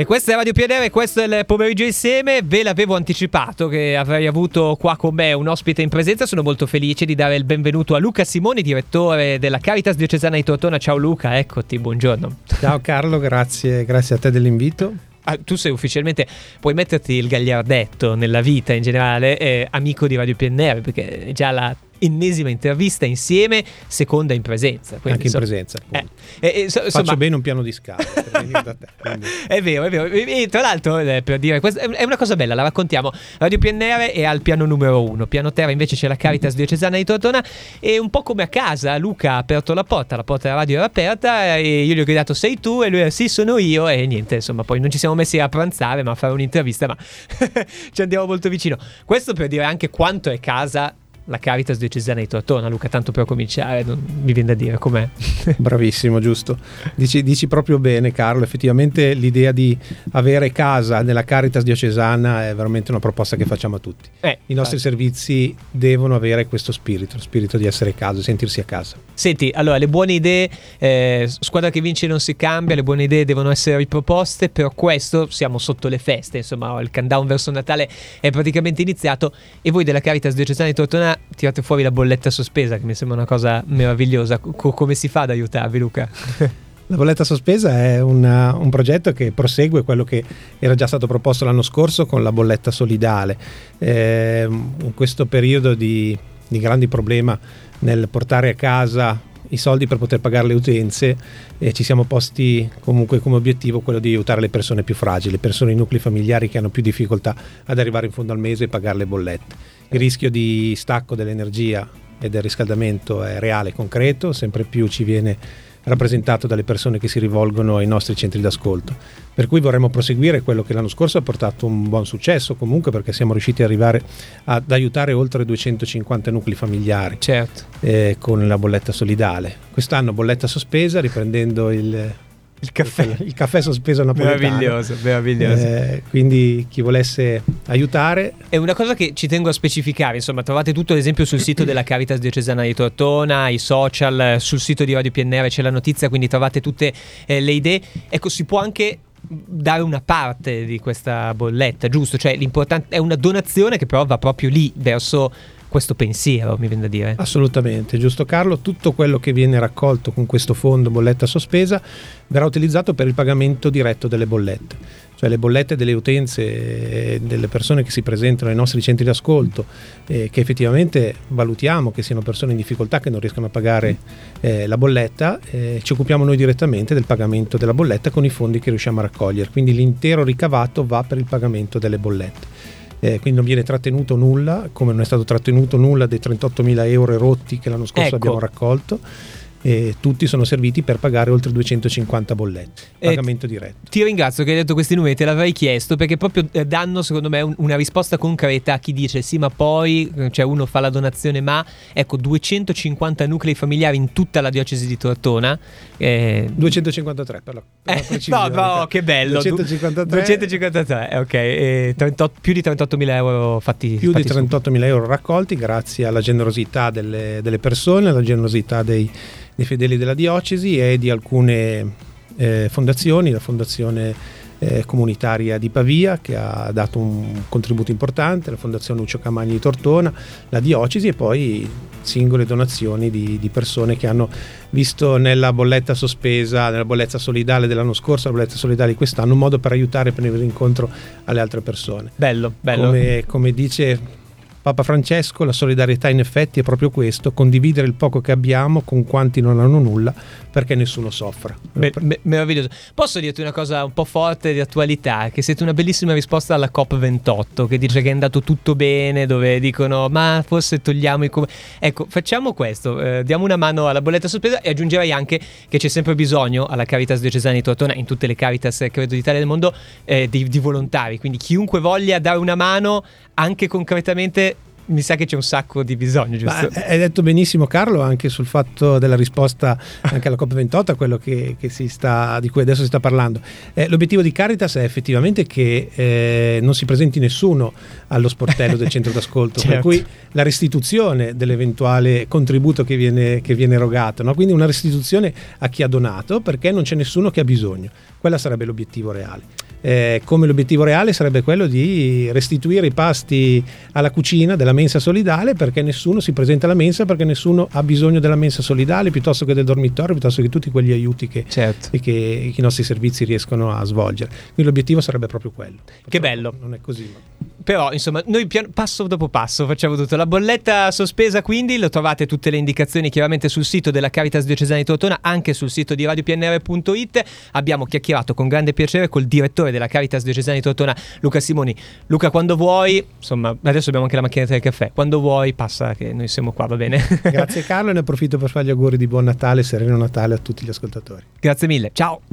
E questa è Radio PNR, questo è il pomeriggio insieme. Ve l'avevo anticipato che avrei avuto qua con me un ospite in presenza. Sono molto felice di dare il benvenuto a Luca Simoni, direttore della Caritas Diocesana di Tortona. Ciao Luca, eccoti, buongiorno. Ciao Carlo, grazie, grazie a te dell'invito. Ah, tu sei ufficialmente, puoi metterti il gagliardetto nella vita in generale, eh, amico di Radio PNR, perché già la ennesima intervista insieme, seconda in presenza. Quindi, Anche in presenza. Eh, eh, so, insomma, Faccio bene un piano di scala. te, è vero, è vero. E, tra l'altro, eh, per dire, è una cosa bella, la raccontiamo. Radio PNR è al piano numero uno, piano terra invece c'è la Caritas Diocesana di Tortona e un po' come a casa Luca ha aperto la porta, la porta della radio era aperta e io gli ho gridato sei tu e lui sì sono io e niente, insomma poi non ci siamo messi a pranzare ma a fare un'intervista ma ci andiamo molto vicino. Questo per dire anche quanto è casa la Caritas diocesana di Tortona, Luca, tanto per cominciare, non, mi viene da dire com'è. Bravissimo, giusto. Dici, dici, proprio bene, Carlo. Effettivamente l'idea di avere casa nella Caritas diocesana è veramente una proposta che facciamo a tutti. Eh, I nostri eh. servizi devono avere questo spirito, lo spirito di essere a casa, sentirsi a casa. Senti, allora, le buone idee, eh, squadra che vince non si cambia, le buone idee devono essere riproposte, per questo siamo sotto le feste, insomma, il countdown verso Natale è praticamente iniziato e voi della Caritas diocesana di Tortona tirate fuori la bolletta sospesa, che mi sembra una cosa meravigliosa. Co- come si fa ad aiutarvi, Luca? La bolletta sospesa è una, un progetto che prosegue quello che era già stato proposto l'anno scorso con la bolletta solidale. Eh, in questo periodo di, di grandi problemi nel portare a casa i soldi per poter pagare le utenze e ci siamo posti comunque come obiettivo quello di aiutare le persone più fragili, le persone in nuclei familiari che hanno più difficoltà ad arrivare in fondo al mese e pagare le bollette. Il rischio di stacco dell'energia e del riscaldamento è reale concreto, sempre più ci viene rappresentato dalle persone che si rivolgono ai nostri centri d'ascolto. Per cui vorremmo proseguire quello che l'anno scorso ha portato un buon successo comunque perché siamo riusciti ad arrivare ad aiutare oltre 250 nuclei familiari certo. eh, con la bolletta solidale. Quest'anno bolletta sospesa riprendendo il il caffè. il caffè sospeso napoletano. Meraviglioso, meraviglioso. Eh, quindi chi volesse aiutare. È una cosa che ci tengo a specificare, insomma, trovate tutto ad esempio sul sito della Caritas Diocesana di Tortona, i social, sul sito di Radio PNR c'è la notizia, quindi trovate tutte eh, le idee. Ecco, si può anche dare una parte di questa bolletta, giusto? Cioè, l'importante è una donazione che però va proprio lì verso questo pensiero, mi viene da dire. Assolutamente, giusto Carlo, tutto quello che viene raccolto con questo fondo bolletta sospesa verrà utilizzato per il pagamento diretto delle bollette. Cioè le bollette delle utenze delle persone che si presentano ai nostri centri d'ascolto, eh, che effettivamente valutiamo che siano persone in difficoltà che non riescono a pagare eh, la bolletta, eh, ci occupiamo noi direttamente del pagamento della bolletta con i fondi che riusciamo a raccogliere, quindi l'intero ricavato va per il pagamento delle bollette eh, quindi non viene trattenuto nulla, come non è stato trattenuto nulla dei 38.000 euro rotti che l'anno scorso ecco. abbiamo raccolto e tutti sono serviti per pagare oltre 250 bollette, pagamento diretto. Ti ringrazio che hai detto questi numeri, te l'avrei chiesto perché proprio eh, danno secondo me un, una risposta concreta a chi dice sì ma poi, eh, cioè uno fa la donazione ma, ecco 250 nuclei familiari in tutta la diocesi di Tortona. Eh, 253 per la, per eh, No, no, che bello. 253. 253, ok, e 38, più di 38.000 euro fatti Più fatti di 38.000 euro raccolti grazie alla generosità delle, delle persone, alla generosità dei dei fedeli della diocesi e di alcune eh, fondazioni, la fondazione eh, comunitaria di Pavia che ha dato un contributo importante, la fondazione Lucio Camagni di Tortona, la diocesi e poi singole donazioni di, di, persone che hanno visto nella bolletta sospesa, nella bolletta solidale dell'anno scorso, la bolletta solidale di quest'anno, un modo per aiutare per venire incontro alle altre persone. Bello, bello. Come, come dice Papa Francesco, la solidarietà in effetti è proprio questo, condividere il poco che abbiamo con quanti non hanno nulla perché nessuno soffra. Be- be- meraviglioso. Posso dirti una cosa un po' forte di attualità? Che siete una bellissima risposta alla COP28 che dice che è andato tutto bene, dove dicono ma forse togliamo i... Com-". Ecco, facciamo questo, eh, diamo una mano alla bolletta sospesa e aggiungerei anche che c'è sempre bisogno alla Caritas Diocesana di Tortona, in tutte le Caritas credo d'Italia e del mondo, eh, di, di volontari. Quindi chiunque voglia dare una mano anche concretamente mi sa che c'è un sacco di bisogno, giusto? Ma hai detto benissimo Carlo anche sul fatto della risposta anche alla COP28, a quello che, che sta, di cui adesso si sta parlando. Eh, l'obiettivo di Caritas è effettivamente che eh, non si presenti nessuno allo sportello del centro d'ascolto, certo. per cui la restituzione dell'eventuale contributo che viene, che viene erogato, no? quindi una restituzione a chi ha donato perché non c'è nessuno che ha bisogno. Quello sarebbe l'obiettivo reale. eh, come l'obiettivo reale sarebbe quello di restituire i pasti alla cucina della mensa solidale perché nessuno si presenta alla mensa perché nessuno ha bisogno della mensa solidale piuttosto che del dormitorio, piuttosto che tutti quegli aiuti che, certo. che, che i nostri servizi riescono a svolgere. Quindi l'obiettivo sarebbe proprio quello. Che bello. Non è così. Ma... Però, insomma, noi pian- passo dopo passo facciamo tutto. La bolletta sospesa, quindi, lo trovate tutte le indicazioni chiaramente sul sito della Caritas Diocesana di Tortona, anche sul sito di radiopnr.it. Abbiamo chiacchierato con grande piacere col direttore della Caritas Diocesana di Tortona, Luca Simoni. Luca, quando vuoi, insomma, adesso abbiamo anche la macchinetta del caffè. Quando vuoi, passa che noi siamo qua, va bene? Grazie Carlo e ne approfitto per fare gli auguri di buon Natale e sereno Natale a tutti gli ascoltatori. Grazie mille, ciao!